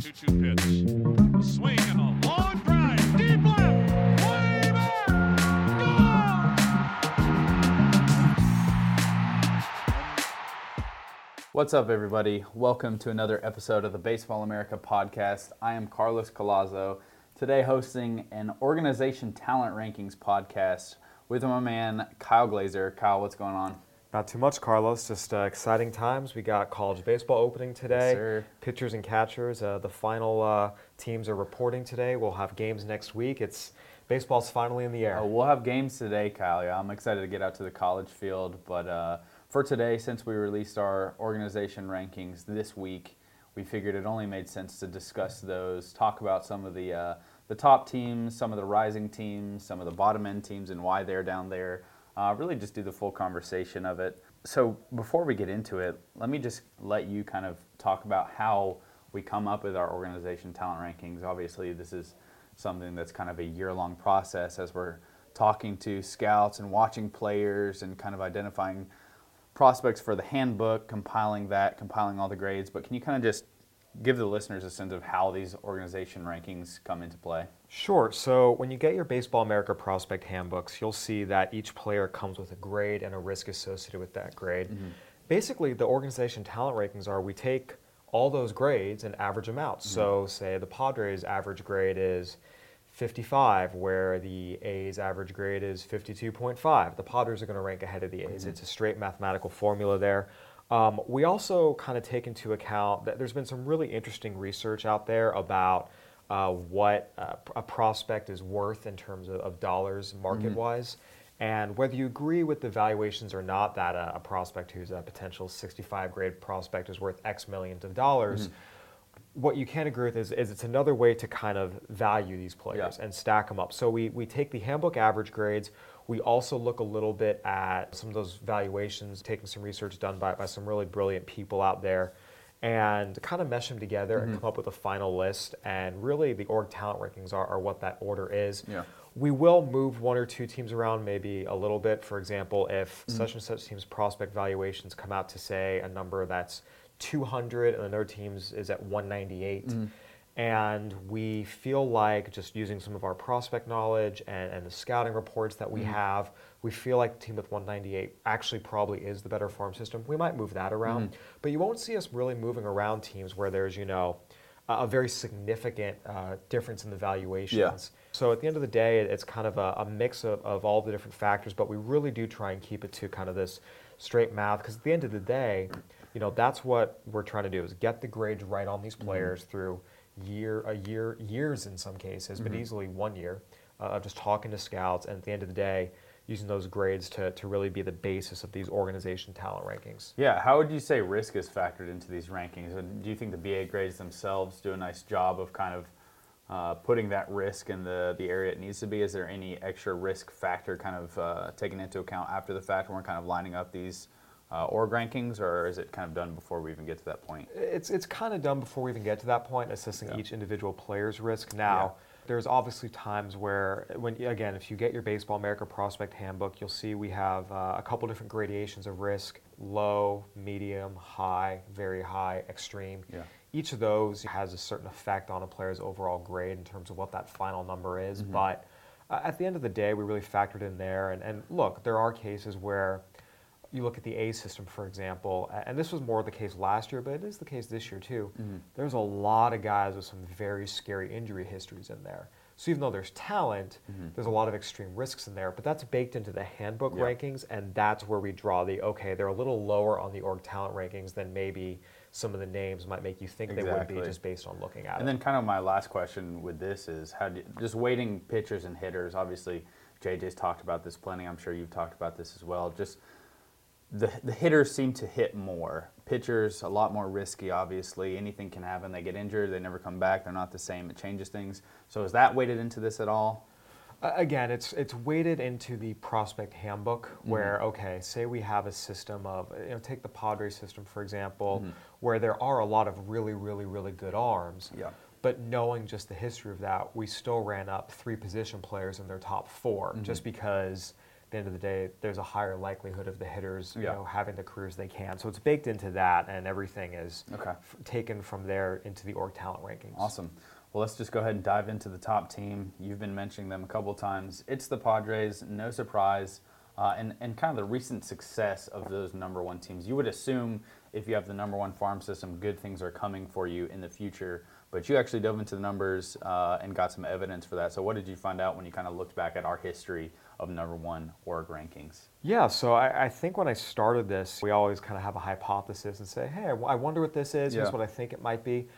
2 2 pitch. A swing and a long drive. Deep left. Way back. What's up, everybody? Welcome to another episode of the Baseball America podcast. I am Carlos Collazo, today hosting an organization talent rankings podcast with my man Kyle Glaser. Kyle, what's going on? Not too much, Carlos. Just uh, exciting times. We got college baseball opening today. sir. Pitchers and catchers. Uh, the final uh, teams are reporting today. We'll have games next week. It's baseball's finally in the air. Uh, we'll have games today, Kyle. Yeah, I'm excited to get out to the college field. But uh, for today, since we released our organization rankings this week, we figured it only made sense to discuss those, talk about some of the uh, the top teams, some of the rising teams, some of the bottom end teams, and why they're down there. Uh, really, just do the full conversation of it. So before we get into it, let me just let you kind of talk about how we come up with our organization talent rankings. Obviously, this is something that's kind of a year long process as we're talking to scouts and watching players and kind of identifying prospects for the handbook, compiling that, compiling all the grades. But can you kind of just give the listeners a sense of how these organization rankings come into play? Sure. So when you get your Baseball America prospect handbooks, you'll see that each player comes with a grade and a risk associated with that grade. Mm-hmm. Basically, the organization talent rankings are we take all those grades and average them out. So, mm-hmm. say the Padres' average grade is 55, where the A's average grade is 52.5. The Padres are going to rank ahead of the A's. Mm-hmm. It's a straight mathematical formula there. Um, we also kind of take into account that there's been some really interesting research out there about uh, what uh, a prospect is worth in terms of, of dollars market wise. And whether you agree with the valuations or not, that a, a prospect who's a potential 65 grade prospect is worth X millions of dollars, what you can agree with is, is it's another way to kind of value these players Yeah. and stack them up. So we, we take the handbook average grades. We also look a little bit at some of those valuations, taking some research done by, by some really brilliant people out there, and kind of mesh them together and come up with a final list. And really, the org talent rankings are, are what that order is. Yeah. We will move one or two teams around maybe a little bit. For example, if Mm-hmm. such and such team's prospect valuations come out to say a number that's 200 and another team's is at 198, Mm-hmm. and we feel like just using some of our prospect knowledge and, and the scouting reports that we have, we feel like the team with 198 actually probably is the better farm system. We might move that around, but you won't see us really moving around teams where there's, you know, a very significant uh, difference in the valuations. So at the end of the day, it's kind of a, a mix of, of all the different factors, but we really do try and keep it to kind of this straight math because at the end of the day, you know, that's what we're trying to do is get the grades right on these players through year, a year, years in some cases, but easily one year uh, of just talking to scouts, and at the end of the day, using those grades to, to really be the basis of these organization talent rankings. Yeah, how would you say risk is factored into these rankings? And do you think the BA grades themselves do a nice job of kind of uh, putting that risk in the, the area it needs to be? Is there any extra risk factor kind of uh, taken into account after the fact when we're kind of lining up these uh, org rankings, or is it kind of done before we even get to that point? It's it's kind of done before we even get to that point, assessing Yeah. each individual player's risk. Now, there's obviously times where, when again, if you get your Baseball America Prospect Handbook, you'll see we have uh, a couple different gradations of risk: low, medium, high, very high, extreme. Yeah. Each of those has a certain effect on a player's overall grade in terms of what that final number is. Mm-hmm. But uh, at the end of the day, we really factored in there. And, and look, there are cases where you look at the A system, for example, and this was more the case last year, but it is the case this year too. Mm-hmm. There's a lot of guys with some very scary injury histories in there. So even though there's talent, mm-hmm. there's a lot of extreme risks in there, but that's baked into the handbook Yeah. rankings, and that's where we draw the okay, they're a little lower on the org talent rankings than maybe some of the names might make you think they would be just based on looking at And it. And then, kind of my last question with this is how do you, just weighting pitchers and hitters. Obviously, JJ's talked about this plenty. I'm sure you've talked about this as well. Just the the hitters seem to hit more. Pitchers a lot more risky. Obviously, anything can happen. They get injured. They never come back. They're not the same. It changes things. So is that weighted into this at all? Uh, Again, it's it's weighted into the prospect handbook where okay, say we have a system of you know take the Padres system for example, where there are a lot of really really really good arms. Yeah. But knowing just the history of that, we still ran up three position players in their top 4 just because the end of the day, there's a higher likelihood of the hitters, you know, having the careers they can. So it's baked into that, and everything is Okay. f- taken from there into the org talent rankings. Awesome. Well, let's just go ahead and dive into the top team. You've been mentioning them a couple times. It's the Padres, no surprise. Uh, and, and kind of the recent success of those number one teams. You would assume if you have the number one farm system, good things are coming for you in the future. But you actually dove into the numbers uh, and got some evidence for that. So, what did you find out when you kind of looked back at our history of number one org rankings? Yeah, so I, I think when I started this, we always kind of have a hypothesis and say, hey, I wonder what this is. Here's what I think it might be.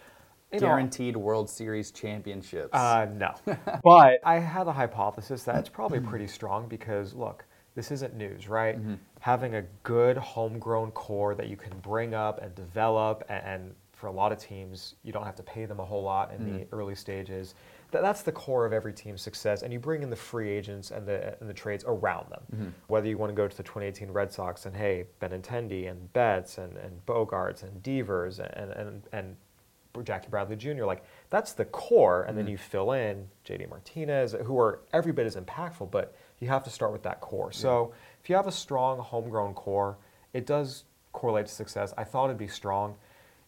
You know, Guaranteed World Series championships. Uh, no. but I had a hypothesis that it's probably pretty strong because, look, this isn't news, right? Having a good homegrown core that you can bring up and develop, and, and for a lot of teams, you don't have to pay them a whole lot in the mm. early stages. That, that's the core of every team's success, and you bring in the free agents and the and the trades around them. Mm-hmm. Whether you want to go to the 2018 Red Sox and hey, Benintendi and Betts and, and Bogaerts and Devers and and and Jackie Bradley Jr. Like that's the core, and then mm. you fill in JD Martinez, who are every bit as impactful, but you have to start with that core. So if you have a strong homegrown core, it does correlate to success. I thought it'd be strong.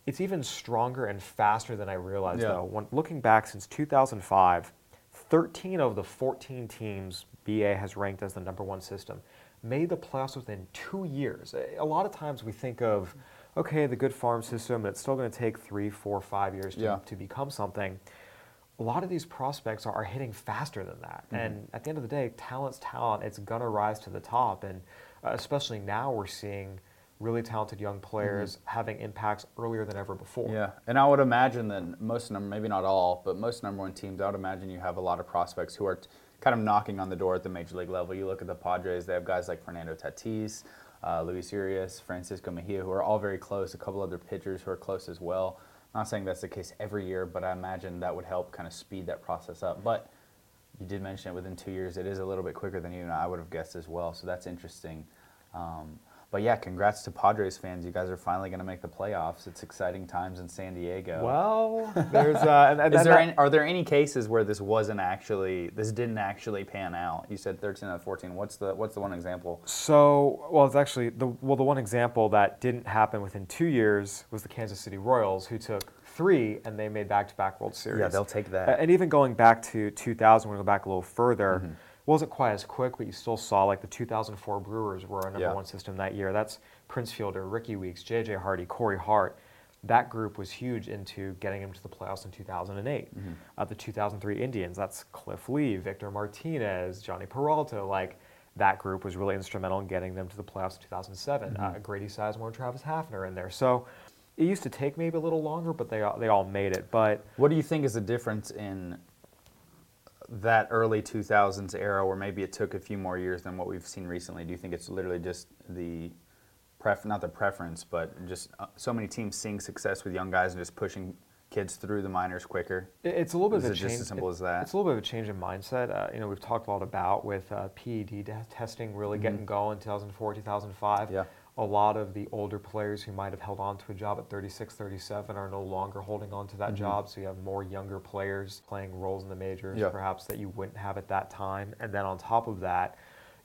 It's even stronger and faster than I realized, Yeah. though. When looking back since 2005, 13 of the 14 teams BA has ranked as the number one system made the playoffs within two years. A- lot of times we think of, okay, the good farm system, it's still going to take three, four, five years to, Yeah. to become something. A lot of these prospects are, are hitting faster than that. Mm-hmm. And at the end of the day, talent's talent. It's going to rise to the top. And uh, especially now, we're seeing really talented young players having impacts earlier than ever before. Mm-hmm. Yeah, and I would imagine that most number, maybe not all, but most number one teams, I would imagine you have a lot of prospects who are t- kind of knocking on the door at the major league level. You look at the Padres; they have guys like Fernando Tatis, uh, Luis Urias, Francisco Mejia, who are all very close. A couple other pitchers who are close as well. not saying that's the case every year, but I imagine that would help kind of speed that process up. But you did mention it within two years. It is a little bit quicker than you even I would have guessed as well. So that's interesting. Um, but yeah, congrats to Padres fans. You guys are finally going to make the playoffs. It's exciting times in San Diego. Well, there's uh, and, and Is there that- any, are there any cases where this wasn't actually this didn't actually pan out? You said 13 out of 14. What's the what's the one example? So, well, it's actually the well, the one example that didn't happen within two years was the Kansas City Royals, who took three and they made back-to-back World Series. Yeah, they'll take that. And even going back to 2000, when we go back a little further, Mm-hmm. Wasn't quite as quick, but you still saw like the 2004 Brewers were a number Yeah. one system that year. That's Prince Fielder, Rickie Weeks, J.J. Hardy, Corey Hart. That group was huge into getting him to the playoffs in 2008. Mm-hmm. Uh, the 2003 Indians, that's Cliff Lee, Victor Martinez, Jhonny Peralta. Like that group was really instrumental in getting them to the playoffs in 2007. Mm-hmm. Uh, Grady Sizemore and Travis Hafner in there. So it used to take maybe a little longer, but they all, they all made it. But What do you think is the difference in that early 2000s era, where maybe it took a few more years than what we've seen recently? Do you think it's literally just the pref not the preference, but just uh, so many teams seeing success with young guys and just pushing kids through the minors quicker? It's a little bit Is of a it just change. as simple it- as that? It's a little bit of a change in mindset. Uh, you know, we've talked a lot about with uh, PED te- testing really getting going 2004, 2005. Mm-hmm. Yeah. A lot of the older players who might have held on to a job at 36, 37 are no longer holding on to that Mm-hmm. job. So you have more younger players playing roles in the majors, Yeah. perhaps that you wouldn't have at that time. And then on top of that,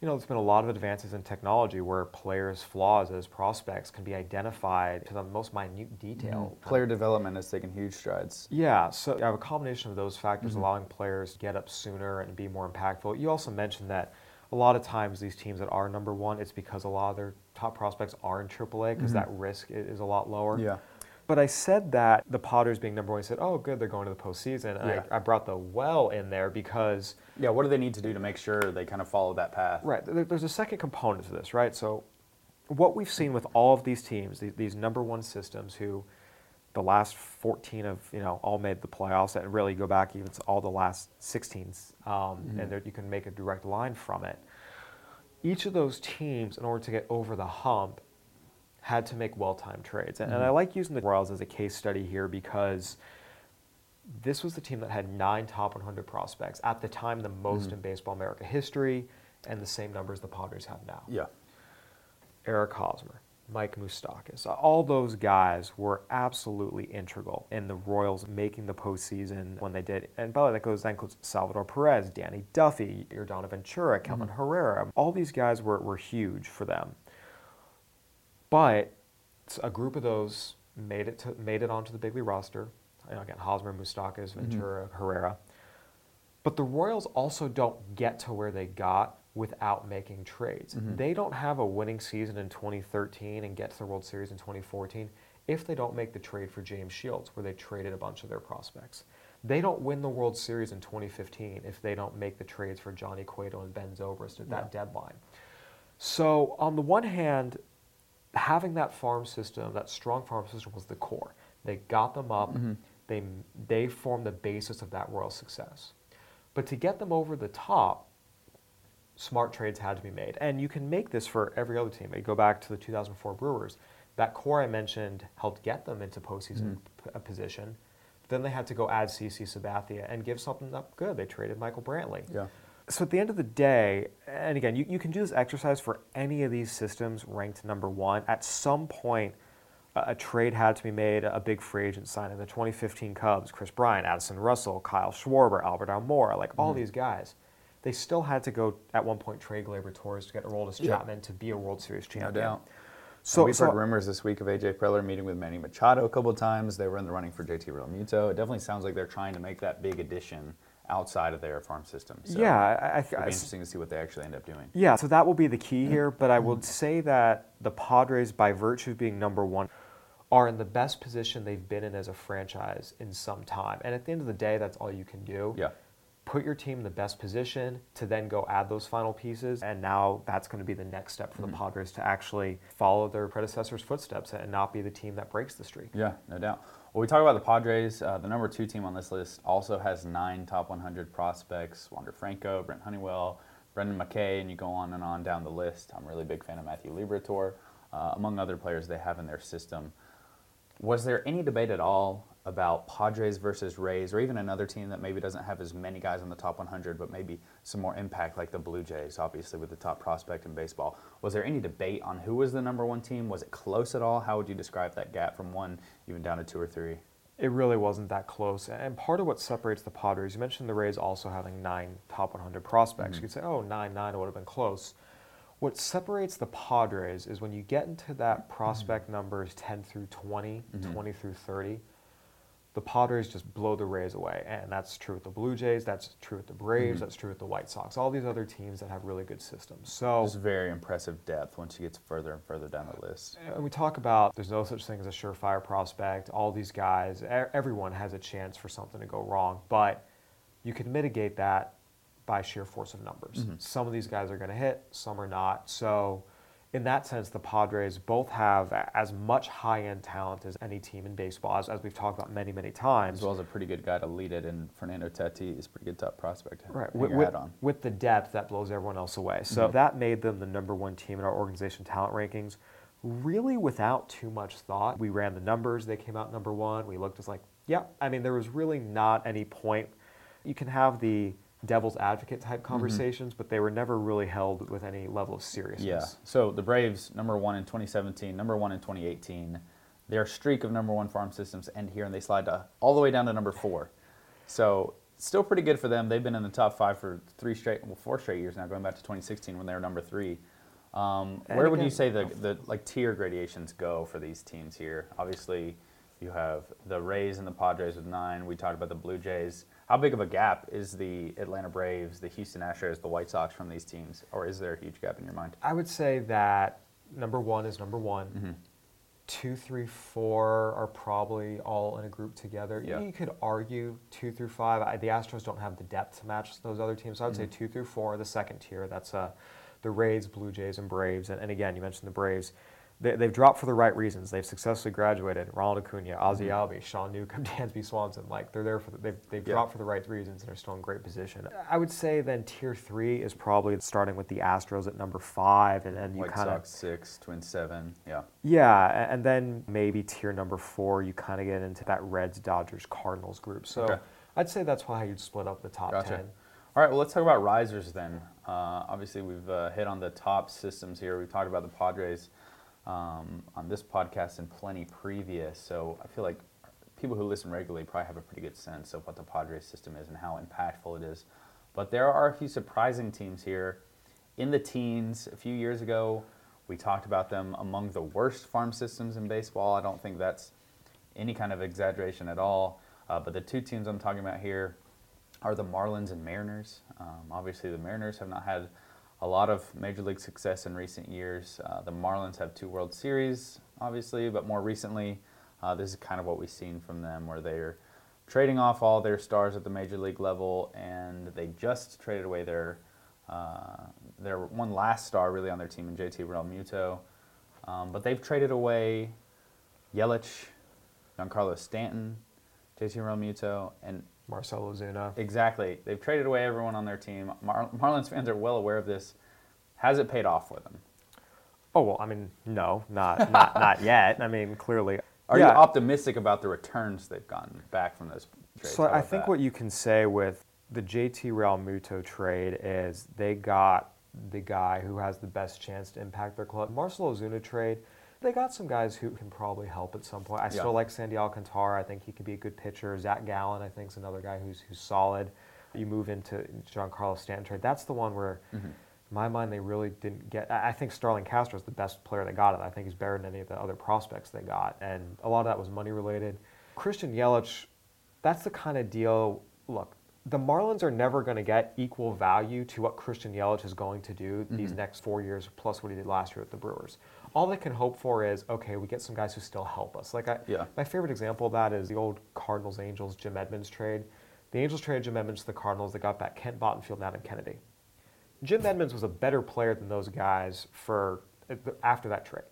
you know, there's been a lot of advances in technology where players' flaws as prospects can be identified to the most minute detail. Player development has taken huge strides. Yeah, so you have a combination of those factors Mm-hmm. allowing players to get up sooner and be more impactful. You also mentioned that a lot of times these teams that are number one, it's because a lot of their top prospects are in AAA because that risk is a lot lower. Mm-hmm. Yeah. But I said that the Padres being number one, I said, oh, good, they're going to the postseason. And Yeah. I, I brought the well in there because Yeah, what do they need to do to make sure they kind of follow that path? Right. There's a second component to this, right? So, what we've seen with all of these teams, these, these number one systems, who the last 14 of you know all made the playoffs, and really go back even to all the last 16s, um, and there, you can make a direct line from it. Each of those teams, in order to get over the hump, had to make well-timed trades, and, and I mm-hmm. like using the Royals as a case study here because this was the team that had nine top 100 prospects at the time, the most mm-hmm. in Baseball America history, and the same numbers the Padres have now. Yeah. Eric Hosmer, Mike Moustakas. All those guys were absolutely integral in the Royals making the postseason when they did. And by the way, that goes that includes Salvador Perez, Danny Duffy, Yordano Ventura, mm-hmm. Kelvin Herrera. All these guys were, were huge for them. But a group of those made it to, made it onto the big league roster. You know, again, Hosmer, Moustakas, mm-hmm. Ventura, Herrera. But the Royals also don't get to where they got without making trades. Mm-hmm. They don't have a winning season in 2013 and get to the World Series in 2014 if they don't make the trade for James Shields, where they traded a bunch of their prospects. They don't win the World Series in 2015 if they don't make the trades for Johnny Cueto and Ben Zobrist at that deadline. So, on the one hand, having that farm system, that strong farm system, was the core. They got them up. Mm-hmm. They they formed the basis of that royal success. But to get them over the top, smart trades had to be made, and you can make this for every other team. You go back to the 2004 Brewers. That core I mentioned helped get them into postseason mm-hmm. p- a position. Then they had to go add CC Sabathia and give something up good. They traded Michael Brantley. Yeah. So at the end of the day, and again, you, you can do this exercise for any of these systems ranked number one. At some point, a, a trade had to be made, a big free agent signing. The 2015 Cubs, Kris Bryant, Addison Russell, Kyle Schwarber, Albert Almora, like all mm-hmm. these guys, they still had to go at one point trade Gleyber Torres to get Yeah. Chapman to be a World Series champion. No doubt. So, we've so heard rumors this week of AJ Preller meeting with Manny Machado a couple of times. They were in the running for JT Realmuto. It definitely sounds like they're trying to make that big addition outside of their farm system. So yeah, I, I, it'll be interesting to see what they actually end up doing. Yeah, so that will be the key here. But I would say that the Padres, by virtue of being number one, are in the best position they've been in as a franchise in some time. And at the end of the day, that's all you can do. Yeah. Put your team in the best position to then go add those final pieces. And now that's going to be the next step Mm-hmm. for the Padres to actually follow their predecessors' footsteps and not be the team that breaks the streak. Yeah, no doubt. Well, we talk about the Padres. Uh, the number two team on this list also has nine top 100 prospects: Wander Franco, Brent Honeywell, Brendan McKay, and you go on and on down the list. I'm a really big fan of Matthew Liberatore, uh, among other players they have in their system. Was there any debate at all about Padres versus Rays, or even another team that maybe doesn't have as many guys in the top 100, but maybe some more impact, like the Blue Jays, obviously with the top prospect in baseball? Was there any debate on who was the number one team? Was it close at all? How would you describe that gap from one even down to two or three? It really wasn't that close. And part of what separates the Padres, you mentioned the Rays also having nine top 100 prospects. Mm-hmm. You could say, oh, 9 9, it would have been close. What separates the Padres is when you get into that mm-hmm. prospect numbers 10 through 20, mm-hmm. 20 through 30, the Padres just blow the Rays away. And that's true with the Blue Jays, that's true with the Braves, mm-hmm. that's true with the White Sox, all these other teams that have really good systems. So, It's very impressive depth once you get further and further down the list. and we talk about there's no such thing as a surefire prospect. All these guys, everyone has a chance for something to go wrong, but you can mitigate that by sheer force of numbers. Mm-hmm. Some of these guys are going to hit, some are not. So, in that sense, the Padres both have as much high-end talent as any team in baseball, as, as we've talked about many, many times. As well as a pretty good guy to lead it, and Fernando Tati is a pretty good top prospect. Right, with, with, with the depth that blows everyone else away. So Mhm. that made them the number one team in our organization talent rankings. Really, without too much thought, we ran the numbers. They came out number one. We looked as like, yeah. I mean, there was really not any point. You can have the devil's advocate type conversations, but they were never really held with any level of seriousness. Yeah. So the Braves, number one in 2017, number one in 2018. Their streak of number one farm systems end here, and they slide to, all the way down to number four. So still pretty good for them. They've been in the top five for three straight, well, four straight years now, going back to 2016 when they were number three. Um, where would you say the, the like tier gradations go for these teams here? Obviously, you have the Rays and the Padres with nine. We talked about the Blue Jays. How big of a gap is the Atlanta Braves, the Houston Astros, the White Sox from these teams, or is there a huge gap in your mind? I would say that number one is number one. Mm-hmm. Two, three, four are probably all in a group together. Yeah. You could argue two through five. I, the Astros don't have the depth to match those other teams. So I would Mm-hmm. say two through four are the second tier. That's uh, the Rays, Blue Jays, and Braves. And, and again, you mentioned the Braves. They, they've dropped for the right reasons. They've successfully graduated. Ronald Acuna, Ozzie Albies, Sean Newcomb, Dansby Swanson. Like they're there for the, they've, they've Yeah. dropped for the right reasons and are still in great position. I would say then tier three is probably starting with the Astros at number five, and then you White kind of six, Twins seven. Yeah. yeah, a- and then maybe tier number four, you kind of get into that Reds, Dodgers, Cardinals group. So Okay. I'd say that's how you'd split up the top Gotcha. 10. All right, well, let's talk about risers then. Uh, obviously, we've uh, hit on the top systems here. We've talked about the Padres. Um, on this podcast and plenty previous. So I feel like people who listen regularly probably have a pretty good sense of what the Padres system is and how impactful it is. But there are a few surprising teams here. In the teens, a few years ago, we talked about them among the worst farm systems in baseball. I don't think that's any kind of exaggeration at all. Uh, but the two teams I'm talking about here are the Marlins and Mariners. Um, obviously, the Mariners have not had a lot of major league success in recent years. Uh, the Marlins have two World Series, obviously, but more recently, uh, this is kind of what we've seen from them, where they're trading off all their stars at the major league level, and they just traded away their uh, their one last star really on their team in JT Realmuto. Um, but they've traded away Yelich, Giancarlo Stanton, JT Realmuto, and Marcell Ozuna. exactly they've traded away everyone on their team. Mar- Marlins fans are well aware of this. Has it paid off for them? Oh well, I mean, no, not not not yet. I mean, clearly. Are Yeah. you optimistic about the returns they've gotten back from those trades? So I think that? what you can say with the JT Realmuto trade is they got the guy who has the best chance to impact their club. Marcelo Ozuna trade, they got some guys who can probably help at some point. I Yeah. still like Sandy Alcantara. I think he could be a good pitcher. Zach Gallen, I think, is another guy who's who's solid. You move into Giancarlo Stanton trade. That's the one where, Mm-hmm. in my mind, they really didn't get. I I think Starlin Castro is the best player they got it. I think he's better than any of the other prospects they got, and a lot of that was money related. Christian Yelich, that's the kind of deal. Look, the Marlins are never going to get equal value to what Christian Yelich is going to do these mm-hmm. next four years, plus what he did last year with the Brewers. All they can hope for is okay, we get some guys who still help us. Like I, Yeah. my favorite example of that is the old Cardinals Angels Jim Edmonds trade. The Angels traded Jim Edmonds to the Cardinals. They got back Kent Bottenfield and Adam Kennedy. Jim Edmonds was a better player than those guys for uh, after that trade.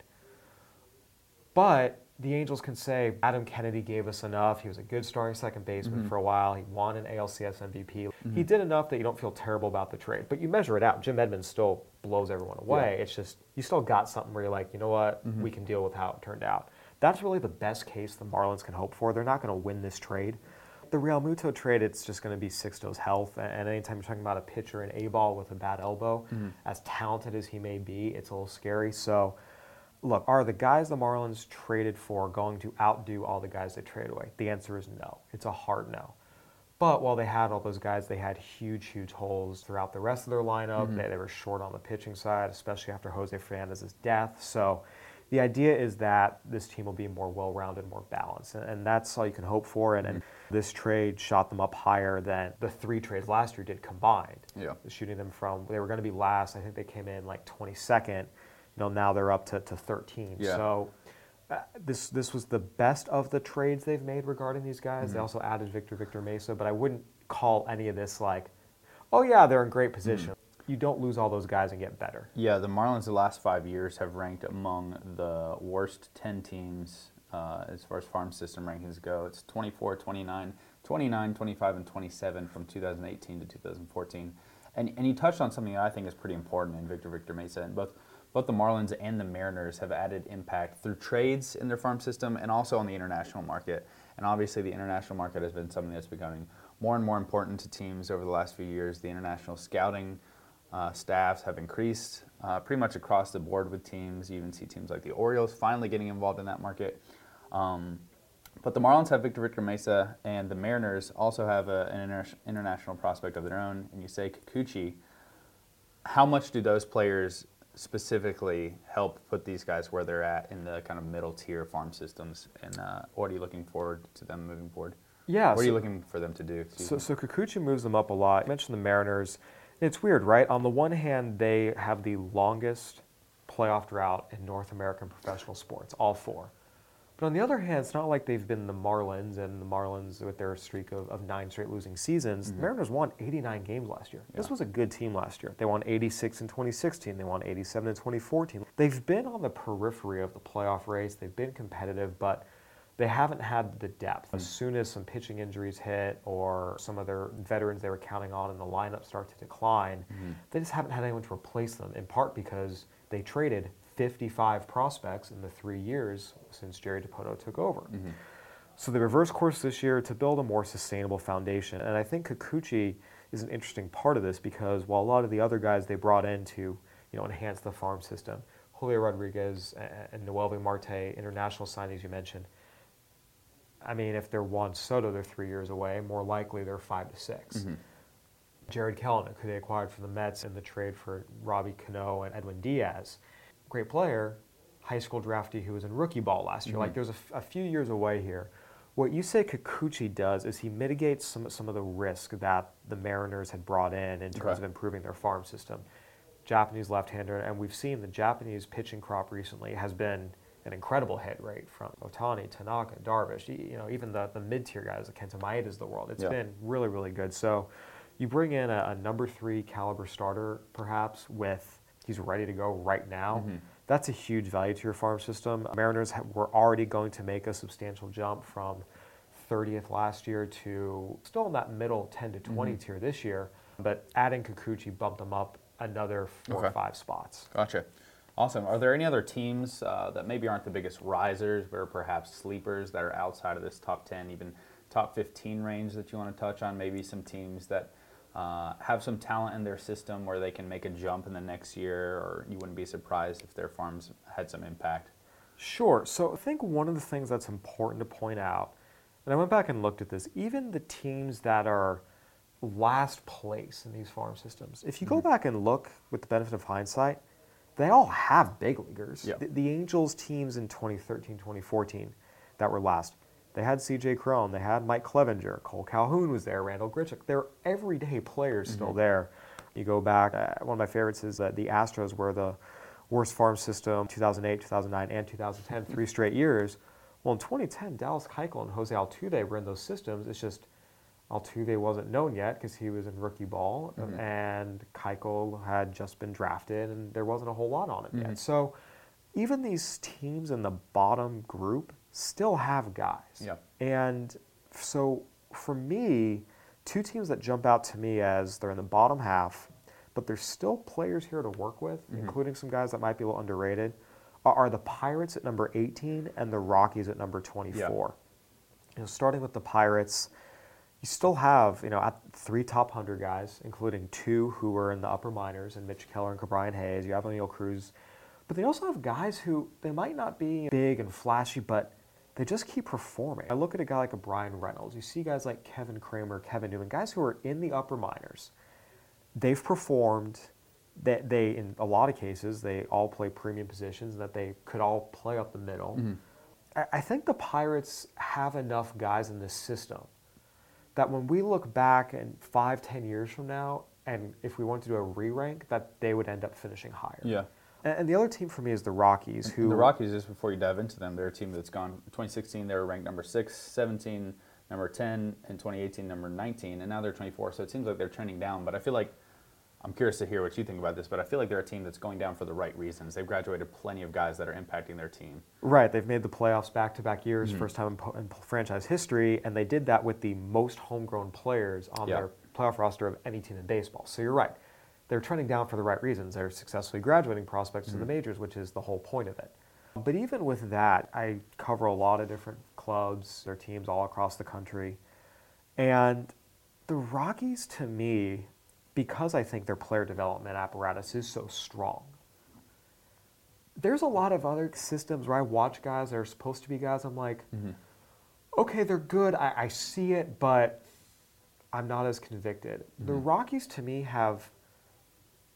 But the Angels can say Adam Kennedy gave us enough. He was a good starting second baseman mm-hmm. for a while. He won an ALCS MVP. He mm-hmm. did enough that you don't feel terrible about the trade. But you measure it out. Jim Edmonds still blows everyone away. It's just you still got something where you're like, you know what, mm-hmm. we can deal with how it turned out. That's really the best case the Marlins can hope for. They're not going to win this trade. The Realmuto trade, it's just going to be Sixto's health. And anytime you're talking about a pitcher in A ball with a bad elbow, as talented as he may be, it's a little scary. So, look, are the guys the Marlins traded for going to outdo all the guys they traded away? The answer is no. It's a hard no. But while they had all those guys, they had huge, huge holes throughout the rest of their lineup. Mm-hmm. They, they were short on the pitching side, especially after Jose Fernandez's death. So the idea is that this team will be more well-rounded, more balanced, and, and that's all you can hope for. And, and mm-hmm. this trade shot them up higher than the three trades last year did combined. Yeah. Shooting them from they were going to be last. I think they came in like 22nd. You know, now they're up to, to 13. Yeah. So uh, this this was the best of the trades they've made regarding these guys. Mm-hmm. They also added Victor Victor Mesa, but I wouldn't call any of this like, oh yeah, they're in great position. You don't lose all those guys and get better. Yeah, the Marlins the last five years have ranked among the worst 10 teams uh, as far as farm system rankings go. It's 24, 29, 29, 25, and 27 from 2018 to 2014. And, and you touched on something that I think is pretty important in Victor Victor Mesa. And both, both the Marlins and the Mariners have added impact through trades in their farm system and also on the international market. And obviously, the international market has been something that's becoming more and more important to teams over the last few years. The international scouting uh, staffs have increased uh, pretty much across the board with teams. You even see teams like the Orioles finally getting involved in that market. Um, but the Marlins have Victor Victor Mesa, and the Mariners also have a, an inter- international prospect of their own, and Yusei Kikuchi. How much do those players specifically help put these guys where they're at in the kind of middle tier farm systems? And uh, what are you looking forward to them moving forward? Yeah. What are you looking for them to do? So, so Kikuchi moves them up a lot. You mentioned the Mariners. It's weird, right? On the one hand, they have the longest playoff drought in North American professional sports, all four. But on the other hand, it's not like they've been the Marlins and the Marlins with their streak of, of nine straight losing seasons. The mm-hmm. Mariners won 89 games last year. This was a good team last year. They won 86 in 2016. They won 87 in 2014. They've been on the periphery of the playoff race. They've been competitive, but they haven't had the depth. As mm. soon as some pitching injuries hit or some of their veterans they were counting on in the lineup start to decline, mm-hmm. they just haven't had anyone to replace them, in part because they traded 55 prospects in the three years since Jerry Dipoto took over. Mm-hmm. So the reverse course this year to build a more sustainable foundation. And I think Kikuchi is an interesting part of this because while a lot of the other guys they brought in to you know, enhance the farm system, Julio Rodriguez and Noelvi Marte, international signings you mentioned. I mean, if they're Juan Soto, they're three years away. More likely, they're five to 6 mm-hmm. Jarred Kelenic, who they acquired from the Mets in the trade for Robbie Cano and Edwin Diaz. Great player, high school draftee who was in rookie ball last year. Like mm-hmm. there's a, f- a few years away here. What Yusei Kikuchi does is he mitigates some, some of the risk that the Mariners had brought in in terms Okay. of improving their farm system. Japanese left-hander, and we've seen the Japanese pitching crop recently has been an incredible hit rate from Ohtani, Tanaka, Darvish, you know, even the, the mid-tier guys, the Kenta Maedas of the world. It's Yeah. been really, really good. So you bring in a, a number three caliber starter, perhaps, with he's ready to go right now. That's a huge value to your farm system. Mariners ha- were already going to make a substantial jump from 30th last year to still in that middle 10 to 20 tier this year. But adding Kikuchi bumped them up another four Okay. or five spots. Gotcha. Awesome. Are there any other teams uh, that maybe aren't the biggest risers, but are perhaps sleepers that are outside of this top 10, even top 15 range that you want to touch on? Maybe some teams that uh, have some talent in their system where they can make a jump in the next year, or you wouldn't be surprised if their farms had some impact. Sure. So I think one of the things that's important to point out, and I went back and looked at this, even the teams that are last place in these farm systems, if you go back and look with the benefit of hindsight, they all have big leaguers. Yeah. The, the Angels teams in 2013, 2014 that were last, they had CJ Cron, they had Mike Clevinger, Kole Calhoun was there, Randal Grichuk. They're everyday players still mm-hmm. there. You go back, uh, one of my favorites is that the Astros were the worst farm system 2008, 2009, and 2010, mm-hmm. three straight years. Well, in 2010, Dallas Keuchel and Jose Altuve were in those systems. It's just Altuve wasn't known yet because he was in rookie ball, um, mm-hmm. and Keuchel had just been drafted, and there wasn't a whole lot on him yet. So even these teams in the bottom group still have guys. Yeah. And so for me, two teams that jump out to me as they're in the bottom half, but there's still players here to work with, mm-hmm. including some guys that might be a little underrated, are, the Pirates at number 18 and the Rockies at number 24. You know, starting with the Pirates, you still have, you know, at three top 100 guys, including two who were in the upper minors, and Mitch Keller and Brian Hayes. You have Oneil Cruz. But they also have guys who, they might not be big and flashy, but they just keep performing. I look at a guy like a Bryan Reynolds. You see guys like Kevin Kramer, Kevin Newman, guys who are in the upper minors. They've performed. They, they, in a lot of cases, they all play premium positions and that they could all play up the middle. Mm-hmm. I, I think the Pirates have enough guys in this system that when we look back in five, ten years from now, and if we wanted to do a re-rank, that they would end up finishing higher. Yeah. And, the other team for me is the Rockies, who the Rockies, just before you dive into them, they're a team that's gone 2016, they were ranked number 6, 17, number 10, and 2018, number 19, and now they're 24. So it seems like they're trending down, but I feel like I'm curious to hear what you think about this, but I feel like they're a team that's going down for the right reasons. They've graduated plenty of guys that are impacting their team. Right, they've made the playoffs back-to-back years, mm-hmm. first time in, po- in franchise history, and they did that with the most homegrown players on Yeah. their playoff roster of any team in baseball. So you're right, they're trending down for the right reasons. They're successfully graduating prospects to the mm-hmm. majors, which is the whole point of it. But even with that, I cover a lot of different clubs or teams all across the country, and the Rockies, to me, because I think their player development apparatus is so strong, there's a lot of other systems where I watch guys that are supposed to be guys. I'm like, mm-hmm. okay, they're good. I, I see it, but I'm not as convicted. The mm-hmm. Rockies, to me, have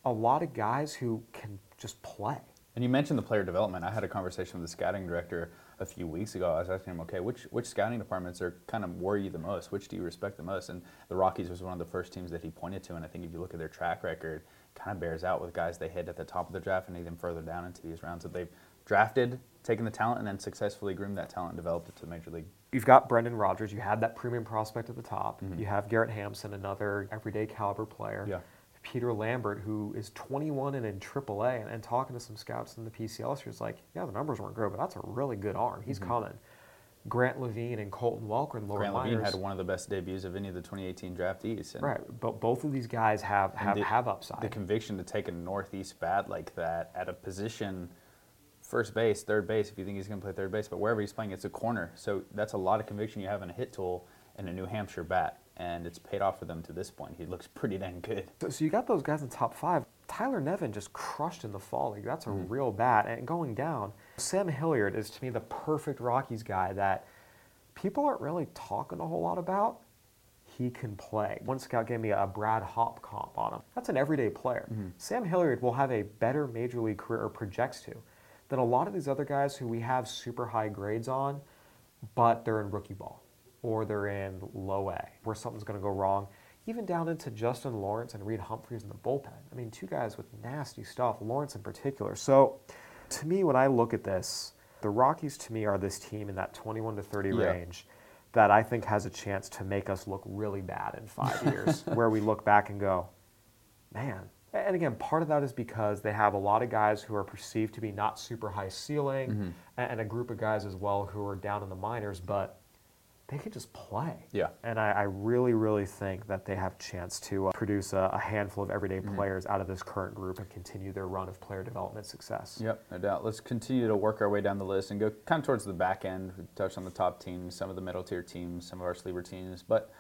a lot of guys who can just play. And you mentioned the player development. I had a conversation with the scouting director a few weeks ago. I was asking him, okay, which which scouting departments are kind of worry you the most? Which do you respect the most? And the Rockies was one of the first teams that he pointed to. And I think if you look at their track record, kind of bears out with guys they hit at the top of the draft and even further down into these rounds that they've drafted, taken the talent, and then successfully groomed that talent and developed it to the major league. You've got Brendan Rodgers. You had that premium prospect at the top. Mm-hmm. You have Garrett Hampson, another everyday caliber player. Yeah. Peter Lambert, who is 21 and in AAA, and, and talking to some scouts in the PCL, she was like, "Yeah, the numbers weren't great, but that's a really good arm. He's mm-hmm. coming." Grant Lavigne and Colton Welker and lower Grant Lavigne minors. had one of the best debuts of any of the 2018 draftees. And right, but both of these guys have have, the- have upside. The conviction to take a northeast bat like that at a position, first base, third base, if you think he's going to play third base, but wherever he's playing, it's a corner. So that's a lot of conviction you have in a hit tool and a New Hampshire bat, and it's paid off for them to this point. He looks pretty dang good. So, so you got those guys in the top five. Tyler Nevin just crushed in the fall league. That's a mm-hmm. real bat. And going down, Sam Hilliard is to me the perfect Rockies guy that people aren't really talking a whole lot about. He can play. One scout gave me a Brad Hawpe comp on him. That's an everyday player. Mm-hmm. Sam Hilliard will have a better major league career or projects to than a lot of these other guys who we have super high grades on, but they're in rookie ball or they're in low A where something's going to go wrong. Even down into Justin Lawrence and Reid Humphreys in the bullpen. I mean, two guys with nasty stuff, Lawrence in particular. So, to me, when I look at this, the Rockies to me are this team in that 21 to 30 Yeah. range that I think has a chance to make us look really bad in five years, where we look back and go, man. And again, part of that is because they have a lot of guys who are perceived to be not super high ceiling, Mm-hmm. and a group of guys as well who are down in the minors, but they can just play. Yeah. And I, I really, really think that they have a chance to uh, produce a, a handful of everyday Mm-hmm. players out of this current group and continue their run of player development success. Yep, no doubt. Let's continue to work our way down the list and go kind of towards the back end. We touched on the top teams, some of the middle tier teams, some of our sleeper teams, but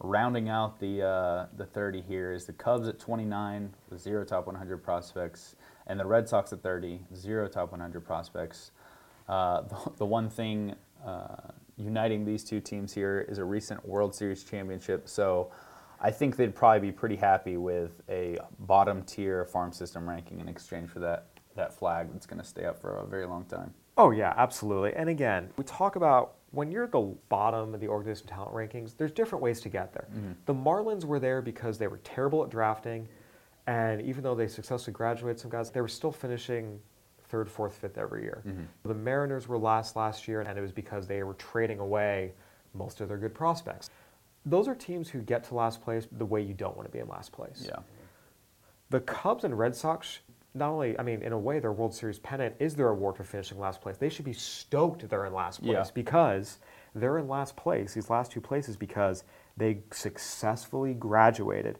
rounding out the uh, the 30 here is the Cubs at 29 with zero top 100 prospects, and the Red Sox at 30, zero top 100 prospects. Uh, the, the one thing uh, uniting these two teams here is a recent World Series championship. So I think they'd probably be pretty happy with a bottom tier farm system ranking in exchange for that, that flag that's going to stay up for a very long time. Oh, yeah, absolutely. And again, we talk about when you're at the bottom of the organization talent rankings, there's different ways to get there. Mm-hmm. The Marlins were there because they were terrible at drafting, and even though they successfully graduated some guys, they were still finishing third, fourth, fifth every year. Mm-hmm. The Mariners were last last year, and it was because they were trading away most of their good prospects. Those are teams who get to last place the way you don't want to be in last place. Yeah. The Cubs and Red Sox, not only, I mean, in a way, their World Series pennant is their award for finishing last place. They should be stoked they're in last place Yeah. because they're in last place, these last two places, because they successfully graduated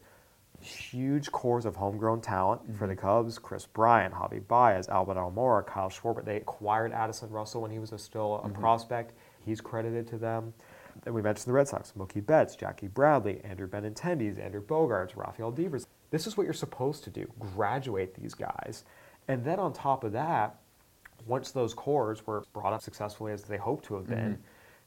huge cores of homegrown talent for Mm-hmm. the Cubs. Kris Bryant, Javy Baez, Albert Almora, Kyle Schwarber. They acquired Addison Russell when he was a, still a Mm-hmm. prospect. He's credited to them. And we mentioned the Red Sox, Mookie Betts, Jackie Bradley, Andrew Benintendi's, Andrew Bogaerts, Rafael Devers. This is what you're supposed to do, graduate these guys. And then on top of that, once those cores were brought up successfully as they hoped to have been,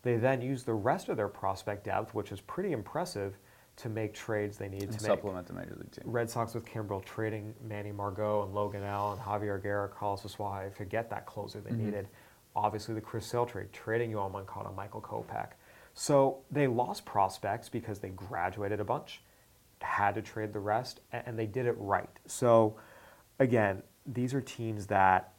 they then used the rest of their prospect depth, which is pretty impressive, to make trades they needed And to make. supplement the major league team. Red Sox with Kimbrel trading Manny Margot and Logan Allen, and Javier Guerra, Carlos Asuaje to get that closer they mm-hmm. needed. Obviously, the Chris Sale trade, trading Yoel Moncada, Michael Kopech. So they lost prospects because they graduated a bunch, had to trade the rest, and they did it right. So, again, these are teams that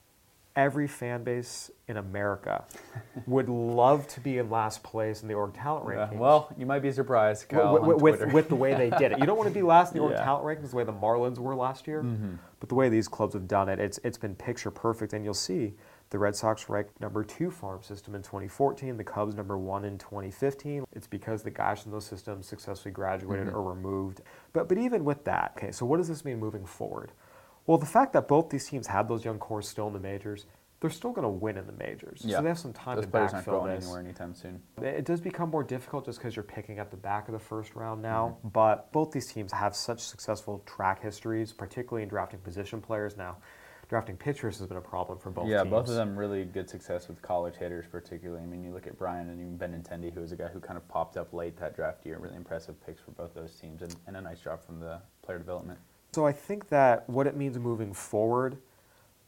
every fan base in America would love to be in last place in the org talent Yeah, rankings well, you might be surprised, Kyle, with, with, with, the way they did it. You don't want to be last in the org Yeah. talent rankings the way the Marlins were last year, mm-hmm. but the way these clubs have done it, it's it's been picture perfect. And you'll see the Red Sox ranked number two farm system in 2014, the Cubs number one in 2015. It's because the guys in those systems successfully graduated mm-hmm. or removed. But but even with that, okay, so what does this mean moving forward? Well, the fact that both these teams have those young cores still in the majors, they're still going to win in the majors. yeah. So they have some time Those to players aren't going this. anywhere anytime soon. It does become more difficult just because you're picking at the back of the first round now. Mm-hmm. But both these teams have such successful track histories, particularly in drafting position players. Now, drafting pitchers has been a problem for both yeah, teams. both of them really good success with college hitters, particularly. I mean, you look at Brian and even Benintendi, who was a guy who kind of popped up late that draft year. Really impressive picks for both those teams, and, and a nice job from the player development. So I think that what it means moving forward,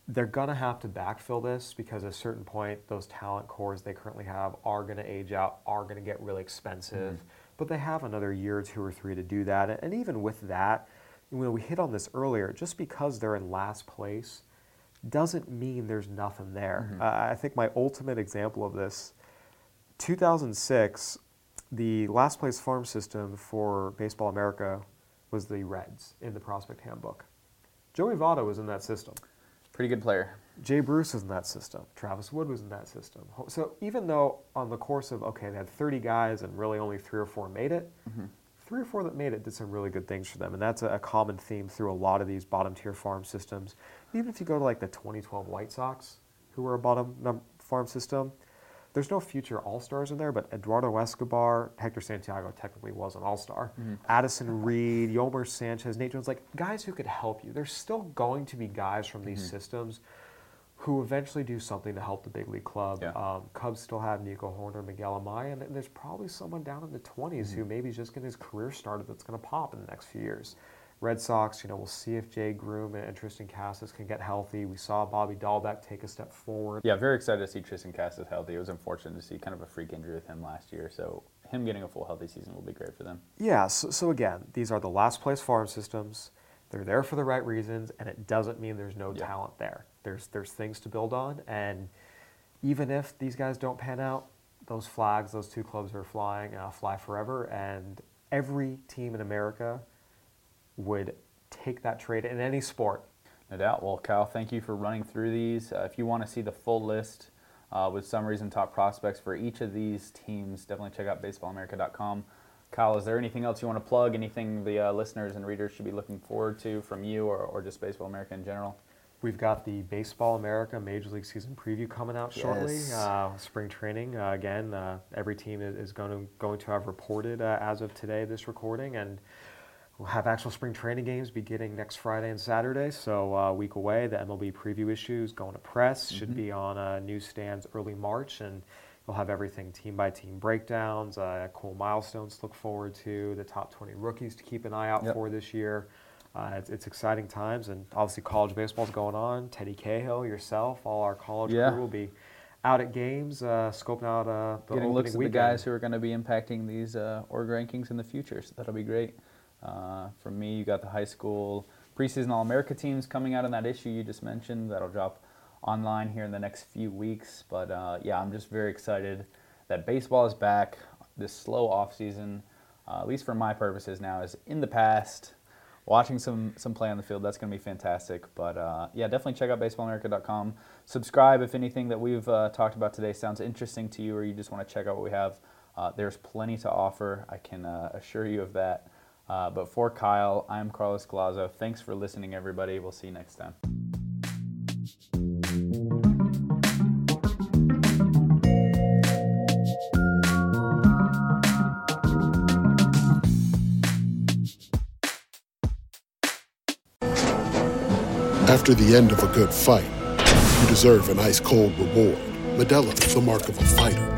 they're going to have to backfill this because at a certain point, those talent cores they currently have are going to age out, are going to get really expensive. But they have another year or two or three to do that. And even with that, you know, we hit on this earlier, just because they're in last place doesn't mean there's nothing there. Uh, I think my ultimate example of this 2006, the last place farm system for Baseball America was the Reds in the prospect handbook. Joey Votto was in that system. Pretty good player. Jay Bruce was in that system. Travis Wood was in that system. So even though on the course of, okay, they had 30 guys and really only three or four made it, mm-hmm. three or four that made it did some really good things for them. And that's a, a common theme through a lot of these bottom tier farm systems. Even if you go to like the 2012 White Sox, who were a bottom num- farm system, there's no future All Stars in there, but Eduardo Escobar, Hector Santiago technically was an All Star. Mm-hmm. Addison Reed, Yolmer Sanchez, Nate Jones, like guys who could help you. There's still going to be guys from these mm-hmm. systems who eventually do something to help the big league club. Yeah. Um, Cubs still have Nico Hoerner, Miguel Amaya, and there's probably someone down in the 20s mm-hmm. who maybe is just getting his career started that's going to pop in the next few years. Red Sox, you know, we'll see if Jay Groome and Triston Casas can get healthy. We saw Bobby Dalbec take a step forward. Yeah, very excited to see Triston Casas healthy. It was unfortunate to see kind of a freak injury with him last year, so him getting a full healthy season will be great for them. Yeah, so, so again, these are the last place farm systems. They're there for the right reasons, and it doesn't mean there's no Yeah. talent there. There's there's things to build on, and even if these guys don't pan out, those flags, those two clubs are flying, and uh, fly forever, and every team in America would take that trade in any sport. No doubt. Well, Kyle, thank you for running through these. Uh, if you want to see the full list uh, with summaries and top prospects for each of these teams, definitely check out baseballamerica.com. Kyle, is there anything else you want to plug? Anything the uh, listeners and readers should be looking forward to from you or, or just Baseball America in general? We've got the Baseball America Major League Season preview coming out shortly. Yes. Uh, spring training uh, again. Uh, every team is, is going to going to have reported uh, as of today, this recording, and we'll have actual spring training games beginning next Friday and Saturday. So uh, a week away. The MLB preview issues going to press should be on uh, newsstands early March, and you'll have everything team by team breakdowns, uh, cool milestones to look forward to, the top 20 rookies to keep an eye out Yep. for this year. Uh, it's, it's exciting times, and obviously college baseball's going on. Teddy Cahill, yourself, all our college Yeah. crew will be out at games, uh, scoping out uh, the Getting looks at weekend. the guys who are going to be impacting these uh, org rankings in the future, so that'll be great. Uh, me, you got the high school preseason All America teams coming out in that issue you just mentioned. That'll drop online here in the next few weeks. But uh, yeah, I'm just very excited that baseball is back. This slow off season, uh, at least for my purposes now, is in the past. Watching some some play on the field, that's going to be fantastic. But uh, yeah, definitely check out baseballamerica.com. Subscribe if anything that we've uh, talked about today sounds interesting to you, or you just want to check out what we have. Uh, there's plenty to offer. I can uh, assure you of that. Uh, but for Kyle, I'm Carlos Collazo. Thanks for listening, everybody. We'll see you next time. After the end of a good fight, you deserve an ice cold reward. Modelo the mark of a fighter.